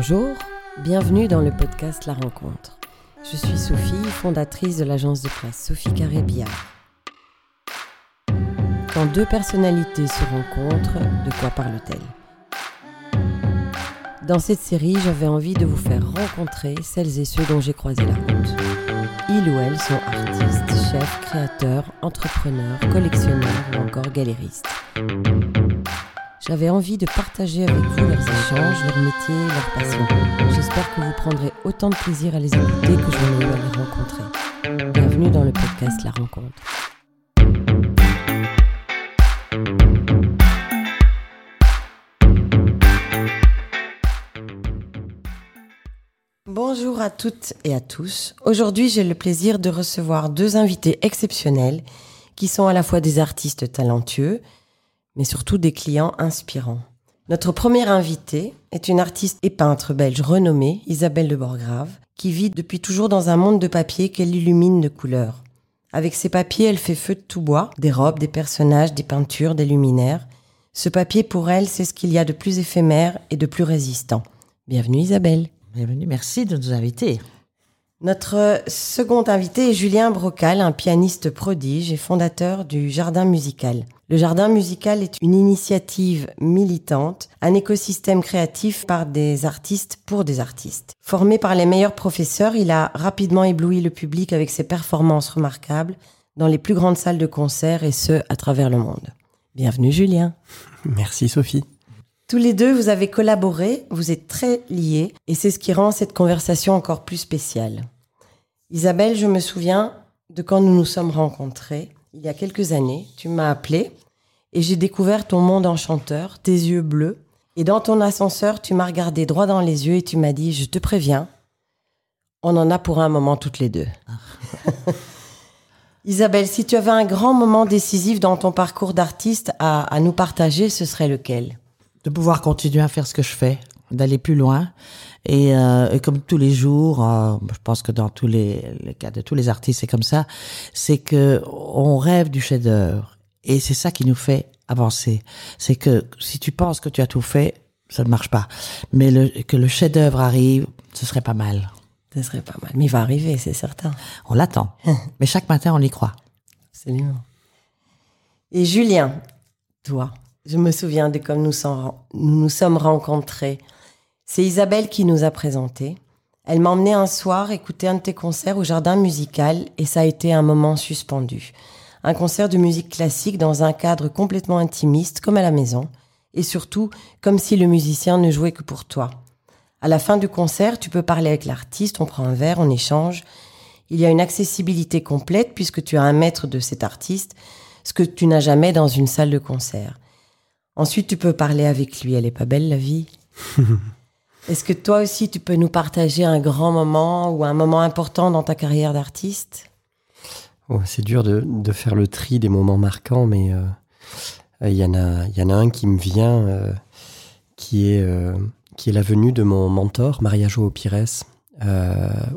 Bonjour, bienvenue dans le podcast La Rencontre. Je suis Sophie, fondatrice de l'agence de presse Sophie Carré Billard. Quand deux personnalités se rencontrent, de quoi parle-t-elle? Dans cette série, j'avais envie de vous faire rencontrer celles et ceux dont j'ai croisé la route. Ils ou elles sont artistes, chefs, créateurs, entrepreneurs, collectionneurs ou encore galéristes. J'avais envie de partager avec vous leurs échanges, leur métier, leur passion. J'espère que vous prendrez autant de plaisir à les écouter que j'en ai eu à les rencontrer. Bienvenue dans le podcast La Rencontre. Bonjour à toutes et à tous. Aujourd'hui, j'ai le plaisir de recevoir deux invités exceptionnels qui sont à la fois des artistes talentueux, mais surtout des clients inspirants. Notre première invitée est une artiste et peintre belge renommée, Isabelle de Borgrave, qui vit depuis toujours dans un monde de papier qu'elle illumine de couleurs. Avec ses papiers, elle fait feu de tout bois, des robes, des personnages, des peintures, des luminaires. Ce papier, pour elle, c'est ce qu'il y a de plus éphémère et de plus résistant. Bienvenue Isabelle. Bienvenue, merci de nous inviter. Notre second invité est Julien Brocal, un pianiste prodige et fondateur du Jardin Musical. Le Jardin Musical est une initiative militante, un écosystème créatif par des artistes pour des artistes. Formé par les meilleurs professeurs, il a rapidement ébloui le public avec ses performances remarquables dans les plus grandes salles de concert et ce, à travers le monde. Bienvenue Julien. Merci Sophie. Tous les deux, vous avez collaboré, vous êtes très liés, et c'est ce qui rend cette conversation encore plus spéciale. Isabelle, je me souviens de quand nous nous sommes rencontrés, il y a quelques années. Tu m'as appelé et j'ai découvert ton monde enchanteur, tes yeux bleus. Et dans ton ascenseur, tu m'as regardé droit dans les yeux et tu m'as dit, je te préviens, on en a pour un moment toutes les deux. Isabelle, si tu avais un grand moment décisif dans ton parcours d'artiste à, à nous partager, ce serait lequel? De pouvoir continuer à faire ce que je fais, d'aller plus loin. Et, euh, et, comme tous les jours, euh, je pense que dans tous les, les, cas de tous les artistes, c'est comme ça, c'est que on rêve du chef-d'œuvre. Et c'est ça qui nous fait avancer. C'est que si tu penses que tu as tout fait, ça ne marche pas. Mais le, que le chef-d'œuvre arrive, ce serait pas mal. Ce serait pas mal. Mais il va arriver, c'est certain. On l'attend. Mais chaque matin, on y croit. Absolument. Et Julien, toi, je me souviens de comme nous, nous sommes rencontrés. C'est Isabelle qui nous a présentés. Elle m'a emmené un soir écouter un de tes concerts au jardin musical et ça a été un moment suspendu. Un concert de musique classique dans un cadre complètement intimiste comme à la maison et surtout comme si le musicien ne jouait que pour toi. À la fin du concert, tu peux parler avec l'artiste, on prend un verre, on échange. Il y a une accessibilité complète puisque tu as un maître de cet artiste, ce que tu n'as jamais dans une salle de concert. Ensuite, tu peux parler avec lui. Elle est pas belle, la vie Est-ce que toi aussi, tu peux nous partager un grand moment ou un moment important dans ta carrière d'artiste? Oh, C'est dur de, de, faire le tri des moments marquants, mais euh, il y, en a, y en a un qui me vient, euh, qui, est, euh, qui est la venue de mon mentor, Maria Jo Pires,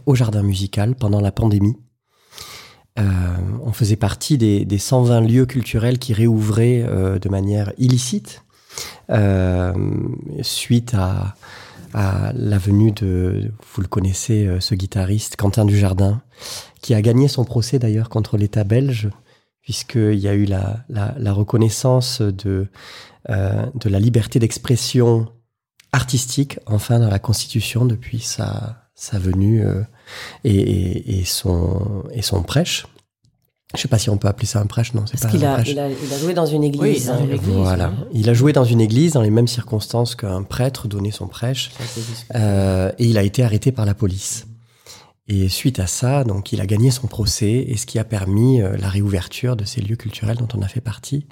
au jardin musical pendant la pandémie. Euh, on faisait partie des, des, 120 lieux culturels qui réouvraient euh, de manière illicite euh, suite à, la venue de, vous le connaissez, ce guitariste Quentin Dujardin, qui a gagné son procès d'ailleurs contre l'État belge, puisqu'il y a eu la, la, la reconnaissance de, de la liberté d'expression artistique, enfin, dans la Constitution depuis sa, sa venue et, et, et, son, et son prêche. Je sais pas si on peut appeler ça un prêche, non, pas qu'il un a, a, il a joué dans une église. Oui, dans une église voilà. Il a joué dans une église dans les mêmes circonstances qu'un prêtre donnait son prêche. Euh, et il a été arrêté par la police. Et suite à ça, donc, il a gagné son procès et ce qui a permis euh, la réouverture de ces lieux culturels dont on a fait partie.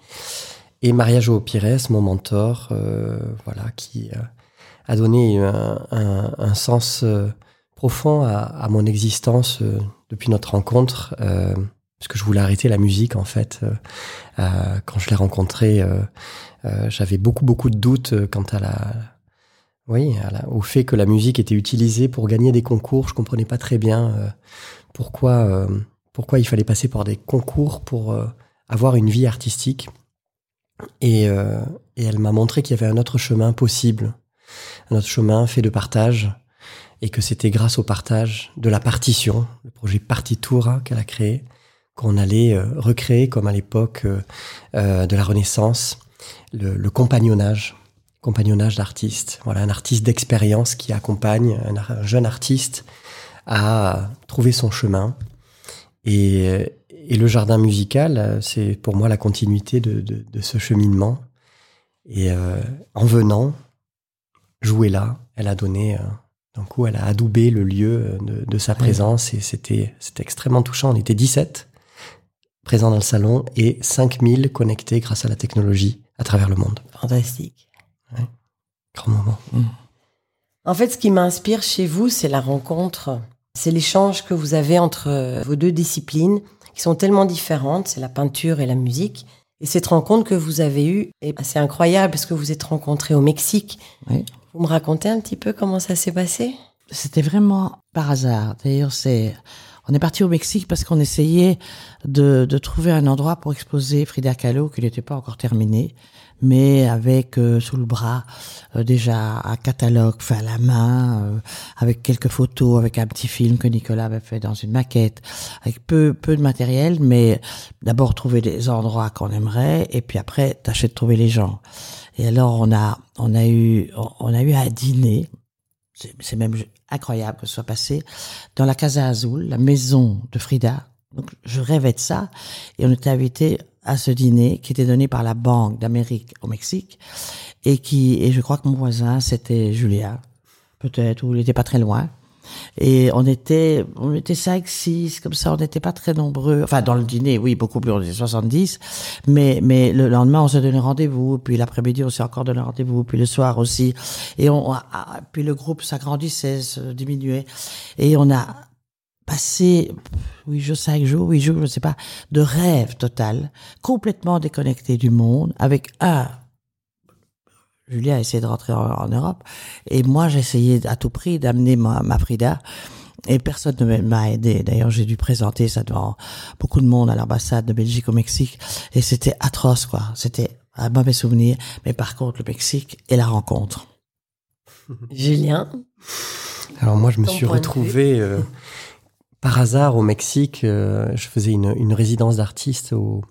Et Maria Jo Pires, mon mentor, euh, voilà, qui euh, a donné un, un, un sens euh, profond à, à, mon existence euh, depuis notre rencontre parce que je voulais arrêter la musique en fait. Euh, euh, quand je l'ai rencontré, euh, euh j'avais beaucoup beaucoup de doutes euh, quant à la, oui, au fait que la musique était utilisée pour gagner des concours. Je comprenais pas très bien pourquoi pourquoi il fallait passer par des concours pour avoir une vie artistique. Et, et elle m'a montré qu'il y avait un autre chemin possible, notre chemin fait de partage et que c'était grâce au partage de la partition, le projet Partitura qu'elle a créé, qu'on allait euh, recréer comme à l'époque euh, euh, de la Renaissance, le, le compagnonnage, compagnonnage d'artistes. Voilà, un artiste d'expérience qui accompagne un, un, jeune artiste à trouver son chemin. Et, le jardin musical, c'est pour moi la continuité de, ce cheminement. Et en venant jouer là, elle a donné euh, d'un coup, elle a adoubé le lieu de, de sa présence et c'était c'était extrêmement touchant. On était 17 présents dans le salon et 5000 connectés grâce à la technologie à travers le monde. Fantastique. Ouais. Grand moment. Mmh. En fait, ce qui m'inspire chez vous, c'est la rencontre, c'est l'échange que vous avez entre vos deux disciplines qui sont tellement différentes, c'est la peinture et la musique. Et cette rencontre que vous avez eue est assez incroyable parce que vous êtes rencontrés au Mexique. Oui. Vous me racontez un petit peu comment ça s'est passé? C'était vraiment par hasard. D'ailleurs, c'est on est parti au Mexique parce qu'on essayait de, de, trouver un endroit pour exposer Frida Kahlo qui n'était pas encore terminé, mais avec euh, sous le bras euh, déjà un catalogue fait à la main, euh, avec quelques photos, avec un petit film que Nicolas avait fait dans une maquette, avec peu peu de matériel, mais d'abord trouver des endroits qu'on aimerait et puis après tâcher de trouver les gens. Et alors on a on a eu on a eu un dîner c'est même incroyable que ce soit passé dans la Casa Azul, la maison de Frida. Donc, je rêvais de ça. Et on était invité à ce dîner qui était donné par la Banque d'Amérique au Mexique. Et qui, et je crois que mon voisin, c'était Julia. Peut-être, ou il était pas très loin. Et on était, on était 5, 6, comme ça, on n'était pas très nombreux. Enfin, dans le dîner, oui, beaucoup plus, on était 70. Mais, mais le lendemain, on s'est donné rendez-vous. Puis l'après-midi, on s'est encore donné rendez-vous. Puis le soir aussi. Et on, puis le groupe s'agrandissait, se diminuait. Et on a passé, oui, je cinq jours, huit jours, je ne sais pas, de rêve total, complètement déconnecté du monde, avec un, Julia a essayé de rentrer en, en Europe. Et moi, j'ai essayé à tout prix d'amener ma, ma, Frida. Et personne ne m'a aidé. D'ailleurs, j'ai dû présenter ça devant beaucoup de monde à l'ambassade de Belgique au Mexique. Et c'était atroce, quoi. C'était un mauvais souvenir. Mais par contre, le Mexique et la rencontre. Julien? Alors moi, je me suis retrouvé euh, par hasard au Mexique. Euh, je faisais une, une résidence d'artiste au,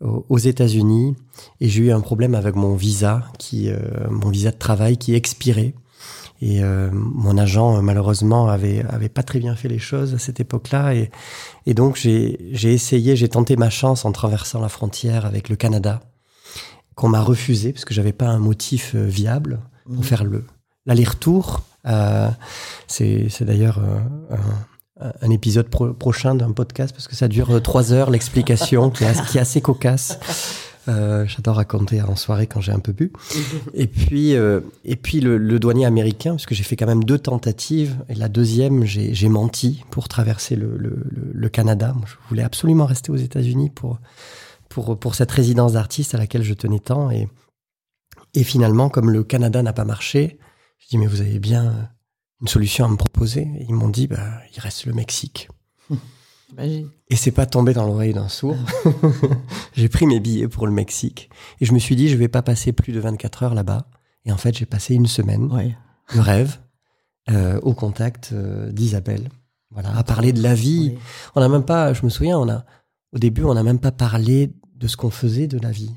aux États-Unis et j'ai eu un problème avec mon visa qui euh, mon visa de travail qui expirait et euh, mon agent malheureusement avait avait pas très bien fait les choses à cette époque-là et et donc j'ai j'ai essayé j'ai tenté ma chance en traversant la frontière avec le Canada qu'on m'a refusé parce que j'avais pas un motif euh, viable pour mmh. faire le l'aller-retour euh, c'est c'est d'ailleurs euh, un épisode pro prochain d'un podcast parce que ça dure trois heures l'explication qui, qui, est assez cocasse. Euh, J'adore raconter en soirée quand j'ai un peu bu. Et puis, euh, et puis le, douanier américain, parce que j'ai fait quand même deux tentatives. Et la deuxième, j'ai menti pour traverser le, Canada. Je voulais absolument rester aux États-Unis pour, pour, pour cette résidence d'artiste à laquelle je tenais tant. Et, et finalement, comme le Canada n'a pas marché, je dis mais vous avez bien une solution à me proposer. Et ils m'ont dit, bah, il reste le Mexique. Imagine. Et c'est pas tombé dans l'oreille d'un sourd. j'ai pris mes billets pour le Mexique. Et je me suis dit, je vais pas passer plus de 24 heures là-bas. Et en fait, j'ai passé une semaine ouais. de rêve euh, au contact euh, d'Isabelle. Voilà, à parler de la vie. Oui. On n'a même pas, je me souviens, on a, au début, on n'a même pas parlé de ce qu'on faisait de la vie.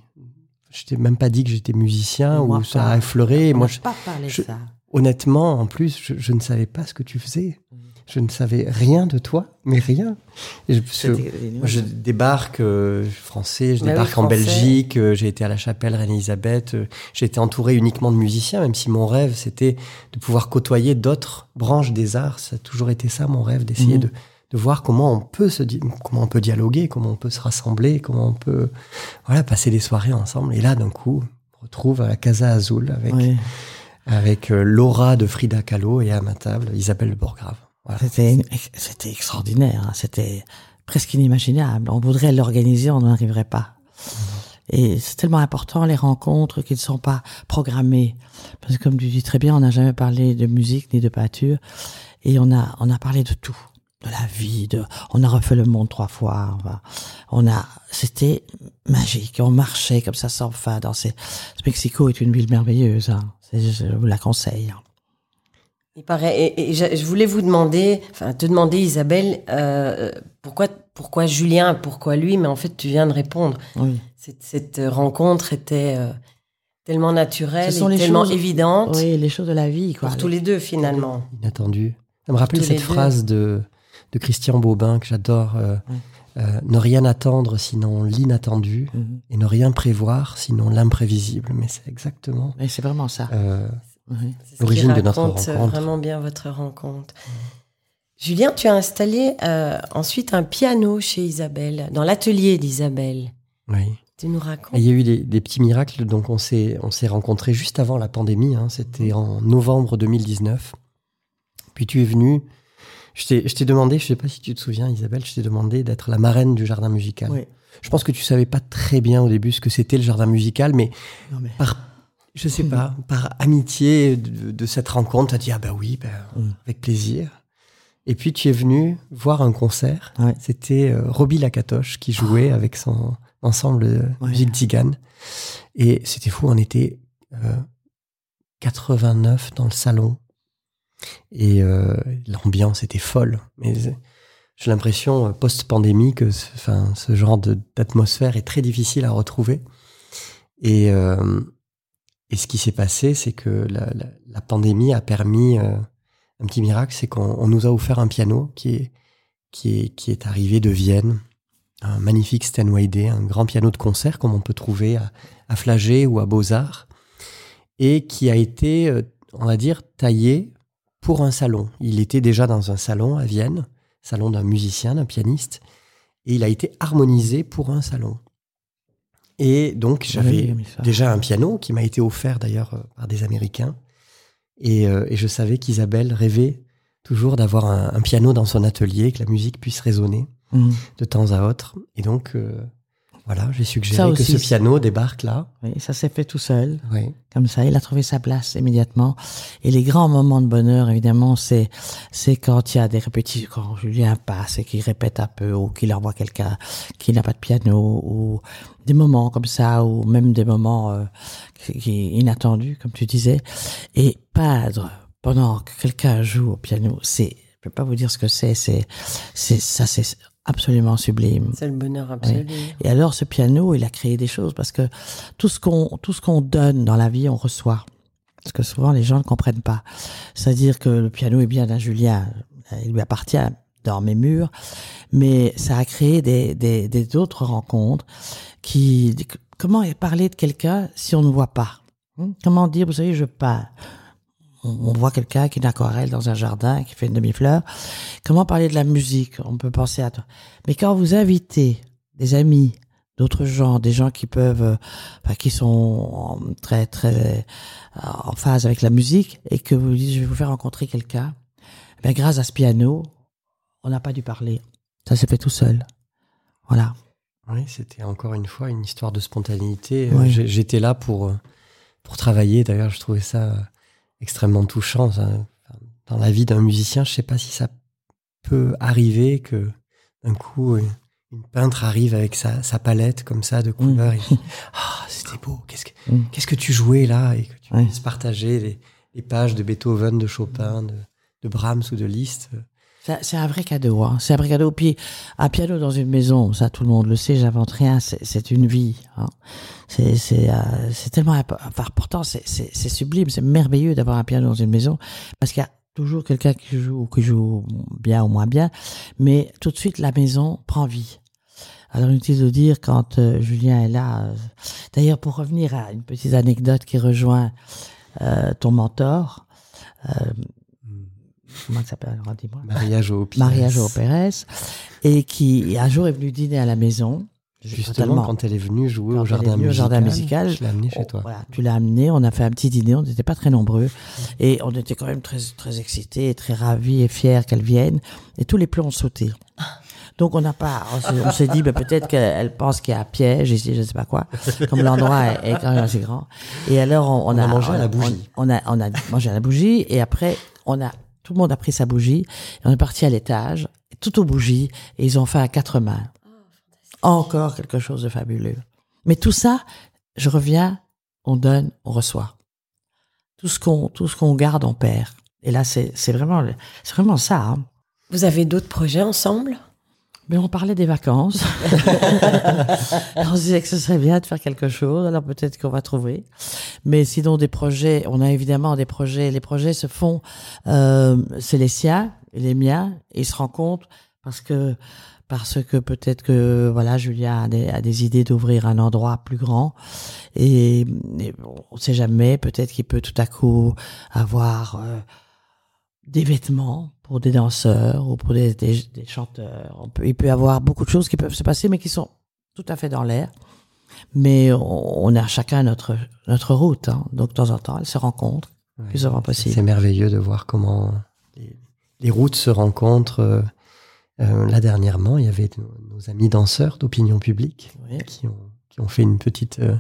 Je t'ai même pas dit que j'étais musicien ou pas. ça a effleuré. On Moi, je, pas parlé je, de ça honnêtement, en plus, je, je, ne savais pas ce que tu faisais. Je ne savais rien de toi, mais rien. Et je, moi, je débarque euh, français, je Bah débarque oui, en. Belgique, euh, j'ai été à la chapelle Reine-Elisabeth, euh, j'ai été entouré uniquement de musiciens, même si mon rêve, c'était de pouvoir côtoyer d'autres branches des arts. Ça a toujours été ça, mon rêve, d'essayer Mhm. de, de voir comment on peut se comment on peut dialoguer, comment on peut se rassembler, comment on peut voilà passer des soirées ensemble. Et là, d'un coup, on retrouve à la Casa Azul avec Oui. Avec euh, Laura de Frida Kahlo et à ma table Isabelle de Borgrave. Voilà. C'était c'était extraordinaire, hein. c'était presque inimaginable. On voudrait l'organiser, on n'y arriverait pas. Et c'est tellement important les rencontres qui ne sont pas programmées, parce que comme tu dis très bien, on n'a jamais parlé de musique ni de peinture, et on a on a parlé de tout, de la vie, de on a refait le monde trois fois, on a c'était magique. On marchait comme ça sans fin dans ces. Mexico est une ville merveilleuse, hein. Je vous la conseille. hein. Il paraît. Et, et je, je voulais vous demander, enfin te demander Isabelle, euh, pourquoi pourquoi Julien, pourquoi lui, mais en fait tu viens de répondre. Oui. Cette, cette rencontre était euh, tellement naturelle, Ce sont et les tellement choses- évidente Oui, les choses de la vie, quoi. pour tous les deux finalement. Inattendu. Ça me rappelle cette deux. phrase de, de Christian Bobin que j'adore. euh. Euh, ne rien attendre sinon l'inattendu Mhm. et ne rien prévoir sinon l'imprévisible. Mais c'est exactement Et c'est vraiment ça. euh, Oui. L'origine de notre raconte rencontre. vraiment bien votre rencontre. Julien, tu as installé euh, ensuite un piano chez Isabelle, dans l'atelier d'Isabelle. oui. Tu nous Et racontes Il y a eu des, des petits miracles. Donc, on s'est, on s'est rencontrés juste avant la pandémie. hein. C'était en novembre 2019. Puis tu es venu. Je t'ai, je t'ai demandé, je sais pas si tu te souviens, Isabelle, je t'ai demandé d'être la marraine du jardin musical. Oui. Je pense que tu savais pas très bien au début ce que c'était le jardin musical, mais Non, mais... par, je sais pas, par amitié de, de cette rencontre, tu as dit, ah bah oui, bah, Mm. avec plaisir. Et puis tu es venu voir un concert. Ouais. C'était euh, Roby Lacatoche qui jouait avec son ensemble de Ouais. musique tzigane. Et c'était fou, on était euh, 89 dans le salon. Et euh, l'ambiance était folle. Mais j'ai l'impression, euh, post-pandémie, que ce, ce genre d'atmosphère est très difficile à retrouver. Et, euh, et ce qui s'est passé, c'est que la, pandémie a permis un petit miracle, c'est qu'on on nous a offert un piano qui est, qui est, qui est arrivé de Vienne, un magnifique Steinway D, un grand piano de concert comme on peut trouver à, à Flagey ou à Beaux-Arts, et qui a été, on va dire, taillé pour un salon. Il était déjà dans un salon à Vienne, salon d'un musicien, d'un pianiste, et il a été harmonisé pour un salon. Et donc j'avais déjà un piano qui m'a été offert d'ailleurs euh, par des Américains. Et, euh, et je savais qu'Isabelle rêvait toujours d'avoir un, un piano dans son atelier, que la musique puisse résonner Mhm. de temps à autre. Et donc, euh, voilà, j'ai suggéré que aussi, ce c'est- piano débarque là. Oui, ça s'est fait tout seul. Oui. Comme ça, il a trouvé sa place immédiatement. Et les grands moments de bonheur, évidemment, c'est c'est quand il y a des répétitions, quand Julien passe et qu'il répète un peu, ou qu'il envoie quelqu'un qui n'a pas de piano, ou des moments comme ça, ou même des moments euh, qui- inattendus, comme tu disais. Et peindre pendant que quelqu'un joue au piano, c'est, je peux pas vous dire ce que c'est, c'est, c'est ça, c'est absolument sublime. C'est le bonheur absolu. Et alors, ce piano, il a créé des choses parce que tout ce qu'on, tout ce qu'on donne dans la vie, on reçoit. Parce que souvent, les gens ne comprennent pas. C'est-à-dire que le piano est bien d'un Julien. Il lui appartient dans mes murs. Mais ça a créé des, des, des d'autres rencontres qui, comment parler de quelqu'un si on ne voit pas? Hein? Comment dire, vous savez, je peins. On, voit quelqu'un qui est une aquarelle dans un jardin, qui fait une demi-fleur. Comment parler de la musique? On peut penser à toi. Mais quand vous invitez des amis, d'autres gens, des gens qui peuvent, euh, enfin, qui sont en- très très euh, en phase avec la musique, et que vous dites je vais vous faire rencontrer quelqu'un, ben grâce à ce piano, on n'a pas dû parler. Ça s'est fait tout seul. Voilà. Oui, c'était encore une fois une histoire de spontanéité. Oui. J'étais là pour, euh, pour travailler. D'ailleurs, je trouvais ça extrêmement touchant. ça. Dans la vie d'un musicien, je sais pas si ça peut arriver que d'un coup, une une peintre arrive avec sa, sa palette comme ça de couleurs. et dit, Ah, c'était beau. Qu'est-ce que, Mm. qu'est-ce que tu jouais là? Et que tu puisses partager les, les pages de Beethoven, de Chopin, de, de Brahms ou de Liszt. C'est un vrai cadeau, hein. C'est un vrai cadeau. Puis un piano dans une maison, ça tout le monde le sait, j'invente rien. C'est une vie. Hein. C'est euh, tellement important, c'est sublime, c'est merveilleux d'avoir un piano dans une maison parce qu'il y a toujours quelqu'un qui joue ou qui joue bien ou moins bien, mais tout de suite la maison prend vie. Alors inutile de dire quand euh, Julien est là. euh, D'ailleurs, pour revenir à une petite anecdote qui rejoint euh, ton mentor, euh, comment il s'appelle Mariage au Maria Jo Pérez, et qui un jour est venue dîner à la maison. Justement, quand elle est venue jouer au jardin venue au musical, jardin musical, je l'ai amenée chez toi. Voilà, tu l'as amené, on a fait un petit dîner, on n'était pas très nombreux, et on était quand même très très excités, très ravis et fiers qu'elle vienne, et tous les plans ont sauté. Donc on n'a pas, on s'est- dit, ben, peut-être qu'elle pense qu'il y a un piège ici, je sais pas quoi, comme l'endroit est, est quand même assez grand. Et alors on, On a mangé à la bougie. On a on a mangé à la bougie, et après on a tout le monde a pris sa bougie, et on est parti à l'étage, tout aux bougies, et ils ont fait à quatre mains. Encore quelque chose de fabuleux. Mais tout ça, je reviens, on donne, on reçoit. Tout ce qu'on, tout ce qu'on garde, on perd. Et là, c'est c'est vraiment, c'est vraiment ça. hein. Vous avez d'autres projets ensemble? Mais on parlait des vacances. on se disait que ce serait bien de faire quelque chose. Alors peut-être qu'on va trouver. Mais sinon, des projets, on a évidemment des projets. Les projets se font, euh, c'est les siens et les miens. Et ils se rencontrent parce que parce que peut-être que voilà Julia a des, a des idées d'ouvrir un endroit plus grand et, et on sait jamais peut-être qu'il peut tout à coup avoir euh, des vêtements pour des danseurs ou pour des, des, des chanteurs. On peut, il peut y avoir beaucoup de choses qui peuvent se passer, mais qui sont tout à fait dans l'air. Mais on, on a chacun notre notre route, hein. donc de temps en temps, elles se rencontrent Ouais. plus souvent possible. C'est merveilleux de voir comment les, les routes se rencontrent. Euh, euh, là, dernièrement, il y avait nos, nos amis danseurs d'opinion publique Oui. qui ont, qui ont fait une petite euh,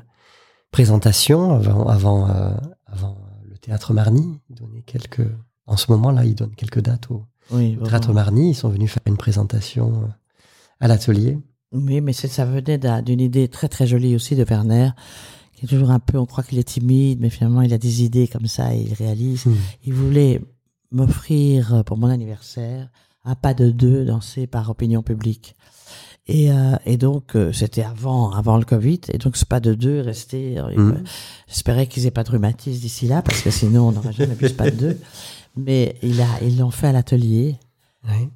présentation avant, avant, euh, avant le théâtre Marny. Donnaient quelques, en ce moment-là, ils donnent quelques dates au Oui, au théâtre. Marny. Ils sont venus faire une présentation euh, à l'atelier. Oui, mais ça venait d'un- d'une idée très très jolie aussi de Werner, qui est toujours un peu, on croit qu'il est timide, mais finalement il a des idées comme ça et il réalise. Hmm. Il voulait m'offrir euh, pour mon anniversaire un pas de deux dansé par opinion publique. Et, euh, et donc euh, c'était avant avant le Covid et donc ce pas de deux est resté. euh, Mhm. J'espérais qu'ils aient pas de rhumatisme d'ici là parce que sinon on n'aurait jamais pu ce pas de deux. Mais il a ils l'ont fait à l'atelier Ouais.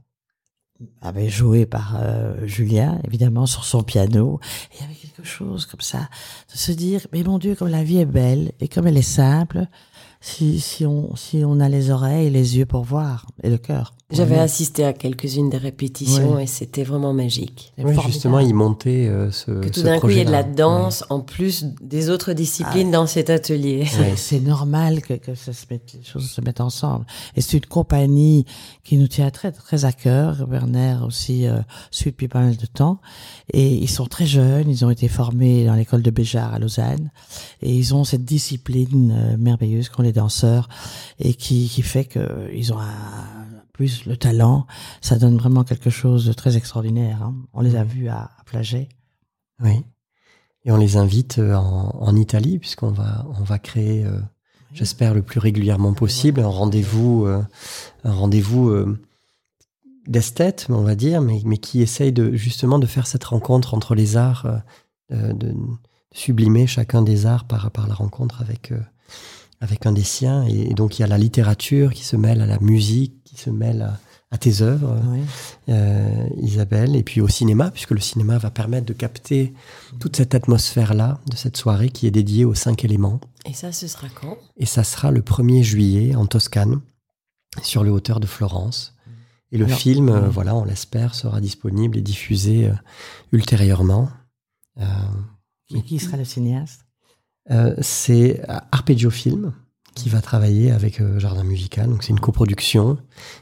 avait joué par euh, Julien, évidemment, sur son piano. Et il y avait quelque chose comme ça, de se dire, mais mon Dieu, comme la vie est belle et comme elle est simple, si, si, on, si on a les oreilles et les yeux pour voir, et le cœur. J'avais assisté à quelques-unes des répétitions Ouais. et c'était vraiment magique. Oui, justement, ils montaient euh, ce, Que tout d'un coup, il y ait de la danse en plus des autres disciplines dans cet atelier. C'est- C'est normal que, que ça se mette, les choses se mettent ensemble. Et c'est une compagnie qui nous tient très, très à cœur. Werner aussi euh, suit depuis pas mal de temps. Et ils sont très jeunes. Ils ont été formés dans l'école de Béjar à Lausanne. Et ils ont cette discipline euh, merveilleuse qu'ont les danseurs et qui, qui fait que ils ont un, plus le talent. Ça donne vraiment quelque chose de très extraordinaire. hein. On les a vus à, à. Oui. Et on les invite euh, en, en Italie, puisqu'on va, on va créer, euh, j'espère, le plus régulièrement possible, un rendez-vous, euh, un rendez-vous euh, d'esthète, on va dire, mais, mais qui essaye de, justement de faire cette rencontre entre les arts, de, de sublimer chacun des arts par, par la rencontre avec, avec un des siens. Et, et donc, il y a la littérature qui se mêle à la musique, qui se mêle à, à tes œuvres Oui. euh, Isabelle, et puis au cinéma, puisque le cinéma va permettre de capter toute cette atmosphère-là de cette soirée qui est dédiée aux cinq éléments. Et ça, ce sera quand? Et ça sera le 1er juillet en Toscane, sur les hauteurs de Florence. Et le Alors, film, euh, voilà, on l'espère, sera disponible et diffusé euh, ultérieurement. Qui, qui sera le cinéaste? Euh, c'est Arpeggio Film qui va travailler avec euh, Jardin Musical, donc c'est une coproduction,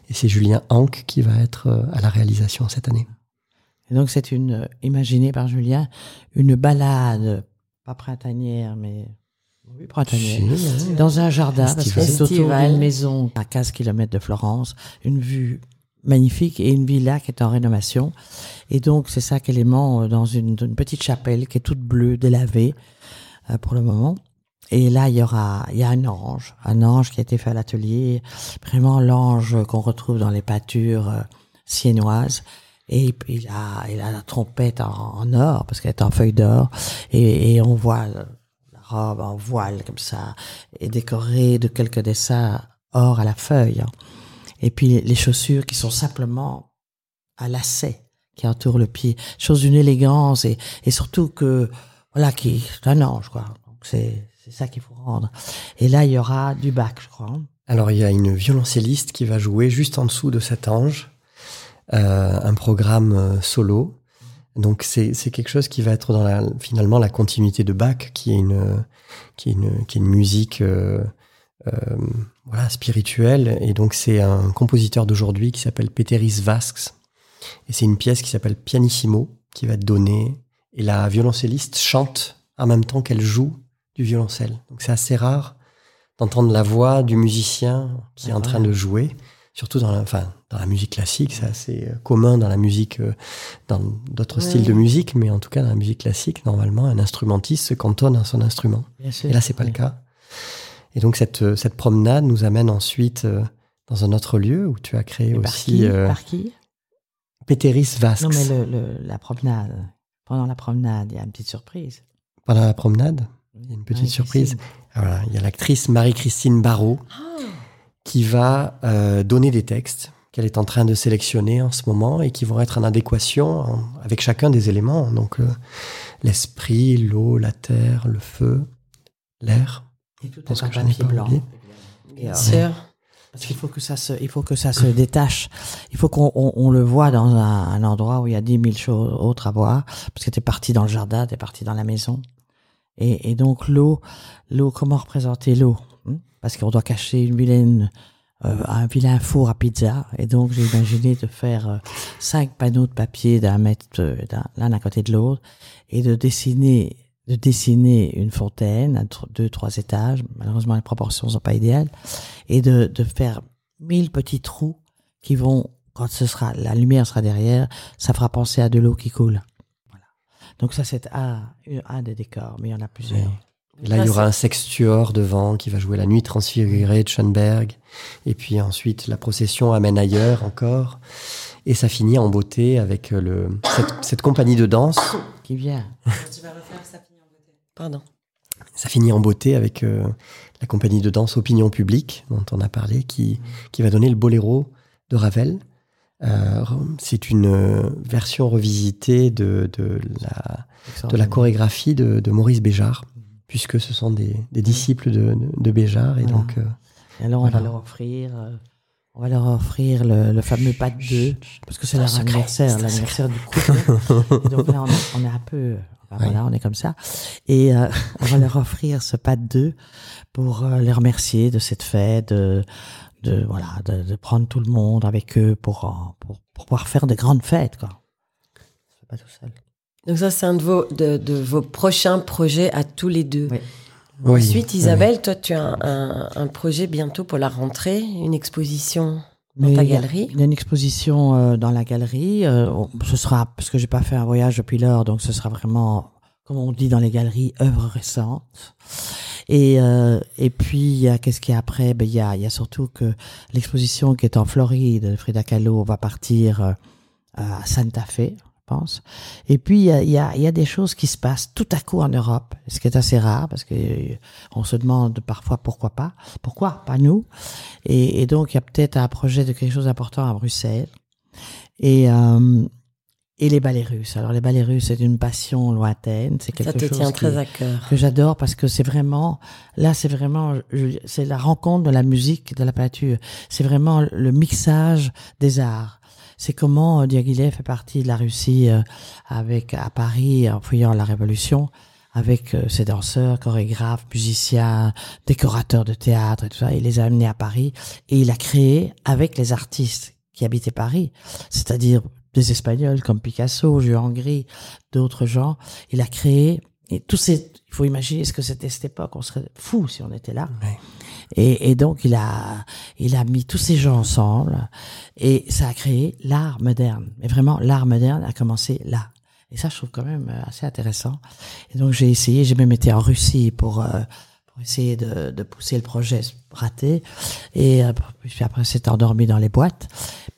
et c'est Julien Hanck qui va être euh, à la réalisation cette année. Et donc c'est une, euh, imaginée par Julien, une balade, pas printanière, mais oui, printanière, dans un jardin, parce que c'est autour d'une maison à 15 km de Florence, une vue magnifique et une villa qui est en rénovation. Et donc c'est cinq éléments euh, dans une, une petite chapelle qui est toute bleue, délavée. euh, pour le moment. Et là, il y aura, il y a un ange, un ange qui a été fait à l'atelier, vraiment l'ange qu'on retrouve dans les pâtures euh, siennoises. Et il a, il a la trompette en, or, parce qu'elle est en feuille d'or. Et, et on voit le- la robe en voile comme ça, et décorée de quelques dessins or à la feuille. Et puis les chaussures qui sont simplement à lacets qui entourent le pied. Chose d'une élégance et, et surtout que, voilà, qui est un ange, quoi. Donc c'est, c'est ça qu'il faut rendre. Et là, il y aura du bac, je crois. Alors il y a une violoncelliste qui va jouer juste en dessous de cet ange, euh, un programme euh, solo. Donc c'est c'est quelque chose qui va être dans la, finalement la continuité de Bach, qui est une qui est une qui est une musique euh, euh, voilà spirituelle. Et donc c'est un compositeur d'aujourd'hui qui s'appelle Peteris Vasks, et c'est une pièce qui s'appelle Pianissimo qui va donnée. Et la violoncelliste chante en même temps qu'elle joue du violoncelle. Donc c'est assez rare d'entendre la voix du musicien qui est en train de jouer, surtout dans la, enfin, dans la musique classique, c'est assez euh, commun dans la musique, euh, dans d'autres styles de musique, mais en tout cas dans la musique classique, normalement, un instrumentiste se cantonne à son instrument. Bien sûr. Et là, c'est pas Oui. le cas. Et donc cette, euh, cette promenade nous amène ensuite dans un autre lieu où tu as créé Et par aussi qui, euh, par qui? Péteris. Non, mais le, le- la promenade. Pendant la promenade, il y a une petite surprise. Pendant la promenade, il y a une petite surprise. Christine. Voilà, il y a l'actrice Marie-Christine Barrault qui va euh, donner des textes qu'elle est en train de sélectionner en ce moment et qui vont être en adéquation en- avec chacun des éléments. Donc euh, l'esprit, l'eau, la terre, le feu, l'air. Et tout est en papier blanc. Bien euh, sûr. Parce qu'il faut que ça se, il faut que ça se détache. Il faut qu'on on, on le voit dans un, un endroit où il y a dix mille choses autres à voir. Parce que t'es parti dans le jardin, t'es parti dans la maison. Et, et donc l'eau, l'eau, comment représenter l'eau hein? Parce qu'on doit cacher une vilaine, euh, un vilain four à pizza. Et donc j'ai imaginé de faire euh, cinq panneaux de papier d'un mètre l'un à côté de l'autre et de dessiner, de dessiner une fontaine à deux, trois étages. Malheureusement les proportions sont pas idéales et de, de faire mille petits trous qui vont, quand ce sera, la lumière sera derrière, ça fera penser à de l'eau qui coule. Voilà. Donc ça, c'est un, un des décors, mais il y en a plusieurs. Oui. Et là, il y aura un sextuor devant qui va jouer la nuit transfigurée de Schoenberg. Et puis ensuite, la procession amène ailleurs encore. Et ça finit en beauté avec euh, le, cette, cette compagnie de danse. Qui vient. Pardon. Ça finit en beauté avec euh, la compagnie de danse Opinion Publique, dont on a parlé, qui, qui va donner le boléro de Ravel. Euh, c'est une euh, version revisitée de, de, la, de la chorégraphie de, de Maurice Béjart, puisque ce sont des, des disciples de, de, Béjart. Et Voilà. donc, euh, Et alors, on Voilà. va leur offrir, euh, on va leur offrir le, le fameux pas de deux, parce que c'est leur anniversaire, l'anniversaire du couple. Donc là, on est, on est un peu, enfin, Oui. voilà, on est comme ça. Et euh, on va leur offrir ce pas de deux pour euh, les remercier de cette fête, de, de voilà, de, de prendre tout le monde avec eux pour, euh, pour, pour pouvoir faire de grandes fêtes, quoi. C'est pas tout seul. Donc ça, c'est un de vos, de, de vos prochains projets à tous les deux. Oui. oui, Ensuite, oui. Isabelle, toi, tu as un, un- un projet bientôt pour la rentrée, une exposition dans Mais ta galerie. Il y a une exposition euh, dans la galerie. euh, ce sera parce que j'ai pas fait un voyage depuis lors, donc ce sera vraiment, comme on dit dans les galeries, œuvres récentes. Et euh, et puis il y a qu'est-ce qu'il y a après? Ben il y a il y a surtout que l'exposition qui est en Floride de Frida Kahlo va partir euh, à Santa Fe, pense. Et puis il y a, y a y a des choses qui se passent tout à coup en Europe, ce qui est assez rare parce que euh, on se demande parfois pourquoi pas, pourquoi? Pas nous. Et, et donc, il y a peut-être un projet de quelque chose d'important à Bruxelles. Et, euh, et les ballets russes. Alors, les ballets russes, c'est une passion lointaine. C'est Ça quelque te chose tient qui- très à cœur. que j'adore parce que c'est vraiment, là, c'est vraiment, c'est la rencontre de la musique, de la peinture. C'est vraiment le mixage des arts. C'est comment euh, Diaghilev fait partie de la Russie euh, avec à Paris en fouillant la Révolution avec euh, ses danseurs, chorégraphes, musiciens, décorateurs de théâtre et tout ça. Il les a amenés à Paris et il a créé avec les artistes qui habitaient Paris, c'est-à-dire des Espagnols comme Picasso, Juan Gris, d'autres gens. Il a créé et tous ces, il faut imaginer ce que c'était cette époque. On serait fou si on était là. Et, et donc il a, il a mis tous ces gens ensemble et ça a créé l'art moderne. Et vraiment, l'art moderne a commencé là. Et ça, je trouve quand même euh, assez intéressant. Et donc j'ai essayé, j'ai même été en Russie pour euh, pour essayer de, de pousser le projet raté. Et euh, puis après, c'est endormi dans les boîtes.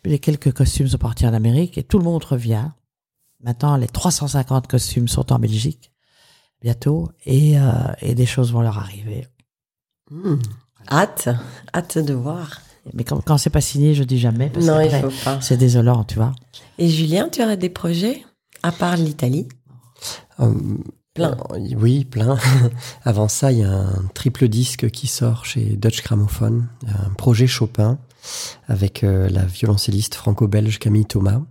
Puis les quelques costumes sont partis en Amérique et tout le monde revient. Maintenant, les 350 costumes sont en Belgique bientôt et, euh, et des choses vont leur arriver. Hmm. Hâte, hâte de voir. Mais quand, quand c'est pas signé, je dis jamais. Parce Non, il faut pas. C'est désolant, tu vois. Et Julien, tu aurais des projets à part l'Italie? Euh, Plein. euh, oui, plein. Avant ça, il y a un triple disque qui sort chez Dutch Gramophone, un projet Chopin avec euh, la violoncelliste franco-belge Camille Thomas.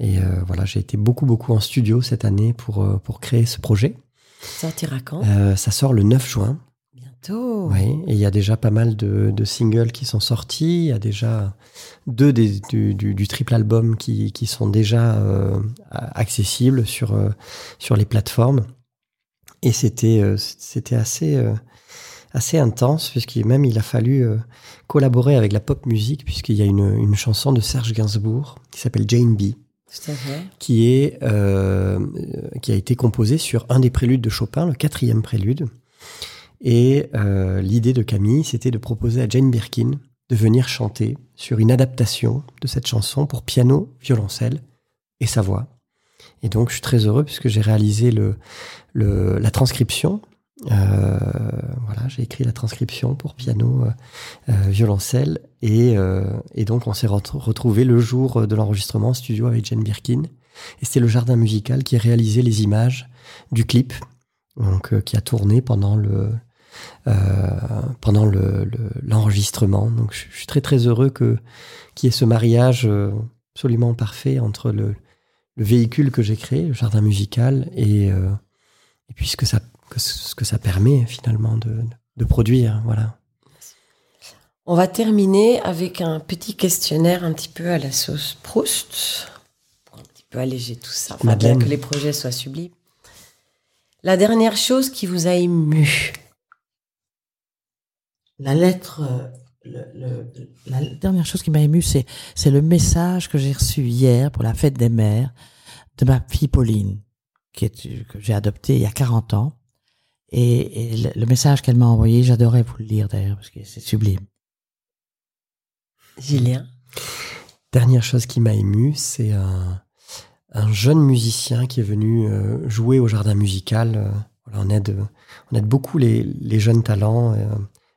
Et euh, voilà, j'ai été beaucoup, beaucoup en studio cette année pour, euh, pour créer ce projet. Ça sortira quand? Euh, ça sort le 9 juin. Oui, et il y a déjà pas mal de, de singles qui sont sortis. Il y a déjà deux des, du, du, du triple album qui, qui sont déjà euh, accessibles sur, euh, sur les plateformes. Et c'était euh, c'était assez, assez intense, puisque même il a fallu collaborer avec la pop musique, puisqu'il y a une, une chanson de Serge Gainsbourg qui s'appelle Jane B qui est qui a été composé sur un des préludes de Chopin, le quatrième prélude. Et euh, l'idée de Camille, c'était de proposer à Jane Birkin de venir chanter sur une adaptation de cette chanson pour piano, violoncelle et sa voix. Et donc, je suis très heureux puisque j'ai réalisé le, la transcription. Euh, voilà, j'ai écrit la transcription pour piano, euh, violoncelle, et, et, donc on s'est retrouvé le jour de l'enregistrement en studio avec Jane Birkin. Et c'était le jardin musical qui a réalisé les images du clip, donc qui a tourné pendant le pendant le l'enregistrement. donc, je, je, suis très très heureux que qu'il y ait ce mariage absolument parfait entre le le véhicule que j'ai créé, le jardin musical, et, euh, et puis ce que, ça, ce que ça permet finalement de, de produire. Voilà. On va terminer avec un petit questionnaire un petit peu à la sauce Proust, pour un petit peu alléger tout ça, enfin, bien que les projets soient sublimes. La dernière chose qui vous a ému La lettre, le, le, la dernière chose qui m'a ému, c'est, c'est le message que j'ai reçu hier pour la fête des mères de ma fille Pauline, qui est, que j'ai adoptée il y a 40 ans. Et, et le, message qu'elle m'a envoyé, j'adorais vous le lire d'ailleurs, parce que c'est sublime. Julien Dernière chose qui m'a ému, c'est un, un, jeune musicien qui est venu euh, jouer au jardin musical. Euh, voilà, on, aide, on aide beaucoup les, les jeunes talents euh,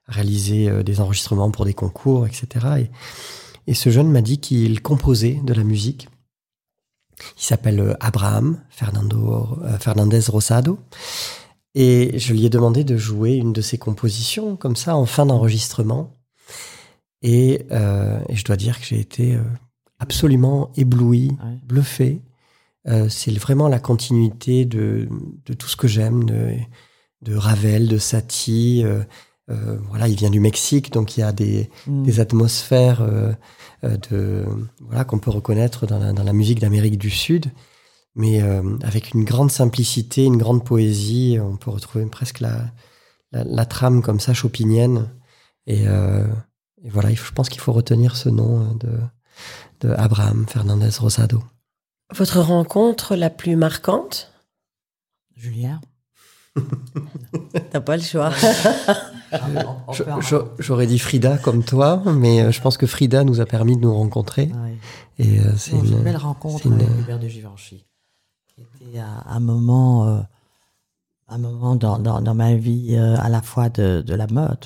réaliser des enregistrements pour des concours, etc. Et, et ce jeune m'a dit qu'il composait de la musique il s'appelle euh, Abraham Fernando, euh, Fernandez Rosado. Et je lui ai demandé de jouer une de ses compositions, comme ça, en fin d'enregistrement. Et, euh, et, je dois dire que j'ai été euh, absolument ébloui, ouais. bluffé. Euh, c'est vraiment la continuité de, de tout ce que j'aime, de, de, Ravel, de Satie. Euh, voilà, il vient du Mexique, donc il y a des, mm. des atmosphères euh, de voilà qu'on peut reconnaître dans la, dans la musique d'Amérique du Sud, mais euh, avec une grande simplicité, une grande poésie. On peut retrouver presque la, la, la trame comme ça chopinienne. Et, euh, et voilà, je pense qu'il faut retenir ce nom de, de Abraham Fernandez Rosado. Votre rencontre la plus marquante? Julien T'as pas le choix. J'aurais dit Frida comme toi, mais euh, je pense que Frida nous a permis de nous rencontrer. Oui. Et euh, c'est une, une, belle rencontre une... avec Hubert de Givenchy. Qui était un, moment, euh, un moment dans, dans, dans ma vie euh, à la fois de, de, la mode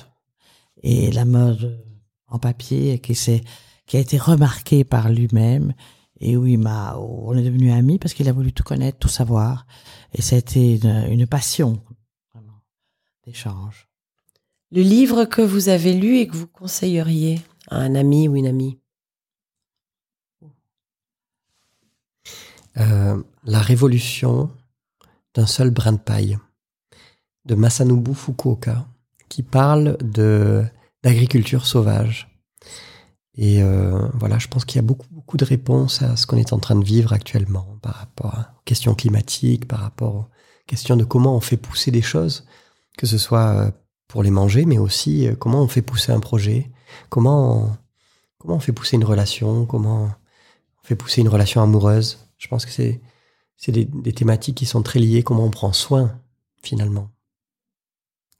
et la mode en papier qui, qui a été remarquée par lui-même et où il m'a, on est devenus amis parce qu'il a voulu tout connaître, tout savoir. Et ça a été une, une passion, d'échange. Le livre que vous avez lu et que vous conseilleriez à un ami ou une amie? Euh, La révolution d'un seul brin de paille de Masanobu Fukuoka qui parle de d'agriculture sauvage. Et euh, voilà, je pense qu'il y a beaucoup, beaucoup de réponses à ce qu'on est en train de vivre actuellement par rapport aux questions climatiques, par rapport aux questions de comment on fait pousser des choses, que ce soit euh, pour les manger, mais aussi euh, comment on fait pousser un projet, comment on, comment on fait pousser une relation, comment on fait pousser une relation amoureuse. Je pense que c'est c'est des, des thématiques qui sont très liées, comment on prend soin finalement.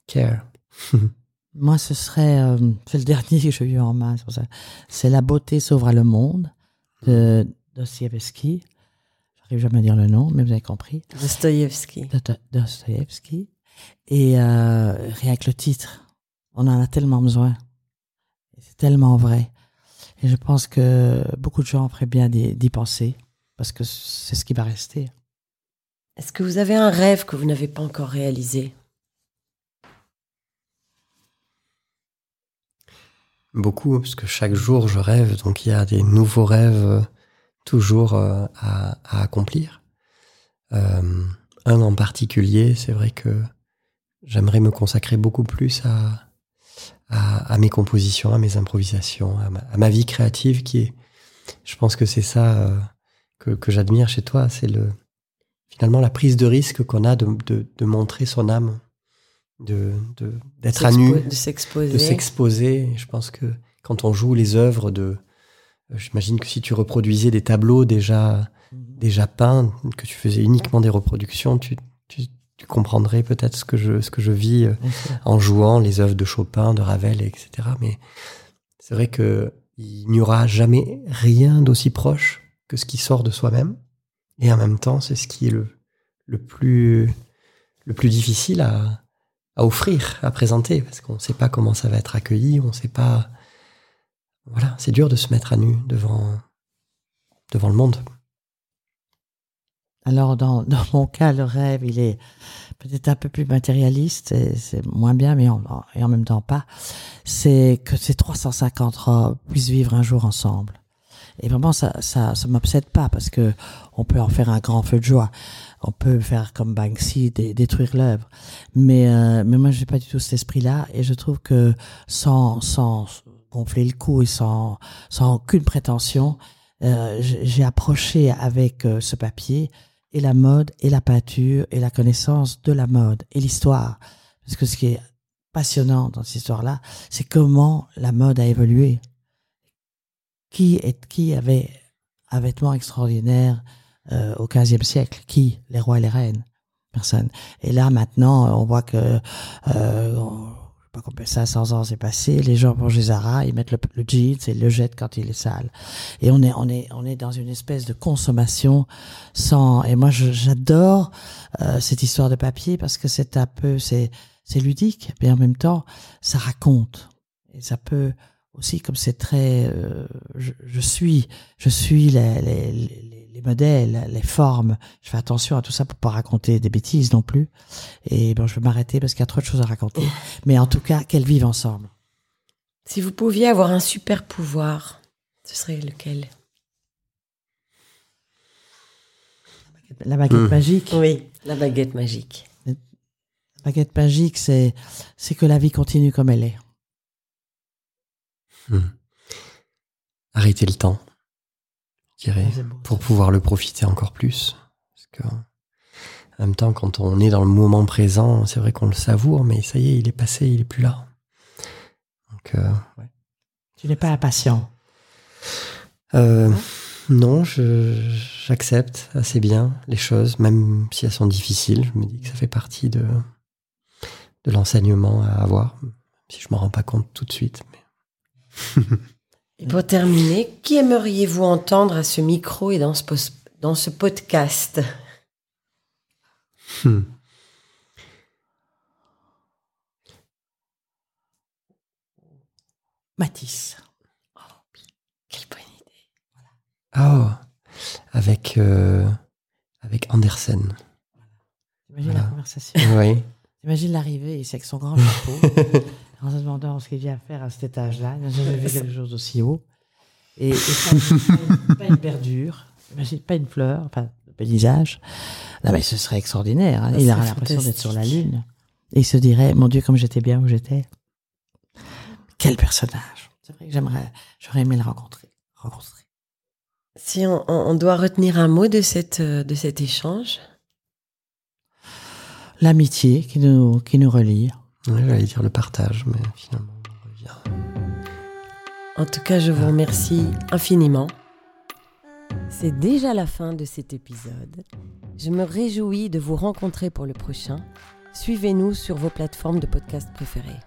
Care. Moi, ce serait, euh, c'est le dernier que j'ai eu en main, c'est ça. C'est La beauté sauvera le monde de Dostoevsky. J'arrive jamais à dire le nom, mais vous avez compris. Dostoevsky. Dostoevsky. Et euh, rien que le titre, on en a tellement besoin. C'est tellement vrai. Et je pense que beaucoup de gens feraient bien d'y penser, parce que c'est ce qui va rester. Est-ce que vous avez un rêve que vous n'avez pas encore réalisé? Beaucoup, parce que chaque jour je rêve, donc il y a des nouveaux rêves euh, toujours euh, à, à, accomplir. Euh, un en particulier, c'est vrai que j'aimerais me consacrer beaucoup plus à, à, à, mes compositions, à mes improvisations, à ma, à ma, vie créative qui est, je pense que c'est ça euh, que, que j'admire chez toi, c'est le finalement la prise de risque qu'on a de, de, de montrer son âme de d'être à nu, de s'exposer. De s'exposer. Je pense que quand on joue les œuvres de, euh, j'imagine que si tu reproduisais des tableaux déjà mm-hmm. déjà peints, que tu faisais uniquement des reproductions, tu, tu, comprendrais peut-être ce que je ce que je vis euh, en jouant les œuvres de Chopin, de Ravel, etc. Mais C'est vrai que il n'y aura jamais rien d'aussi proche que ce qui sort de soi-même. Et en même temps, c'est ce qui est le, le, plus, le plus difficile à, à offrir, à présenter, parce qu'on ne sait pas comment ça va être accueilli, on ne sait pas. Voilà, c'est dur de se mettre à nu devant, devant le monde. Alors, dans, dans mon cas, le rêve, il est peut-être un peu plus matérialiste, et c'est moins bien, mais en, et en même temps pas. C'est que ces 350 robes puissent vivre un jour ensemble. Et vraiment, ça, ça, ça m'obsède pas parce que on peut en faire un grand feu de joie. On peut faire comme Banksy, détruire l'œuvre. Mais, euh, mais moi, j'ai pas du tout cet esprit-là. Et je trouve que sans, sans gonfler le cou et sans, sans aucune prétention, euh, j'ai approché avec euh, ce papier et la mode et la peinture et la connaissance de la mode et l'histoire. Parce que ce qui est passionnant dans cette histoire-là, c'est comment la mode a évolué qui, est, qui avait un vêtement extraordinaire euh, au XVe siècle? Qui? Les rois et les reines Personne. Et là, maintenant, on voit que, euh, pas combien, 500 ans c'est passé, les gens vont chez Zara, ils mettent le, le jeans et le jettent quand il est sale. Et on est, on est, on est dans une espèce de consommation sans. Et moi, j'adore euh, cette histoire de papier parce que c'est un peu, c'est, c'est ludique, mais en même temps, ça raconte. Et ça peut aussi comme c'est très euh, je, je, suis je suis les, les, les, modèles les formes. Je fais attention à tout ça pour pas raconter des bêtises non plus. Et bon je vais m'arrêter parce qu'il y a trop de choses à raconter. Mais en tout cas qu'elles vivent ensemble. Si vous pouviez avoir un super pouvoir ce serait lequel? La baguette mmh. magique. Oui la baguette magique. La baguette magique c'est c'est que la vie continue comme elle est. Hmm. Arrêter le temps, dirais, pour pouvoir le profiter encore plus. Parce que, en même temps, quand on est dans le moment présent, c'est vrai qu'on le savoure, mais ça y est, il est passé, il est plus là. Donc, euh, Tu n'es pas impatient? Euh, Non, j'accepte assez bien les choses, même si elles sont difficiles. Je me dis que ça fait partie de, de l'enseignement à avoir, si je m'en rends pas compte tout de suite. Mais et pour terminer, qui aimeriez-vous entendre à ce micro et dans ce, dans ce podcast? Hmm. Matisse. Oh, quelle bonne idée. Oh, avec, euh, avec Andersen. Imagine la conversation? Oui. Imagine l'arrivée, c'est avec son grand chapeau. en se demandant ce qu'il vient faire à cet étage-là. Il n'a jamais vu quelque chose d'aussi haut. Et, pas, une, verdure, pas une fleur, enfin, le paysage. Non, mais ce serait extraordinaire. Hein. Il aurait l'impression d'être sur la Lune. Et il se dirait, mon Dieu, comme j'étais bien où j'étais. Quel personnage. C'est vrai que j'aimerais, j'aurais aimé le rencontrer. rencontrer. Si on, on, doit retenir un mot de, cette, de cet échange? L'amitié qui nous, qui nous relie. J'allais dire le partage, mais finalement, on revient. En tout cas, je vous remercie infiniment. C'est déjà la fin de cet épisode. Je me réjouis de vous rencontrer pour le prochain. Suivez-nous sur vos plateformes de podcast préférées.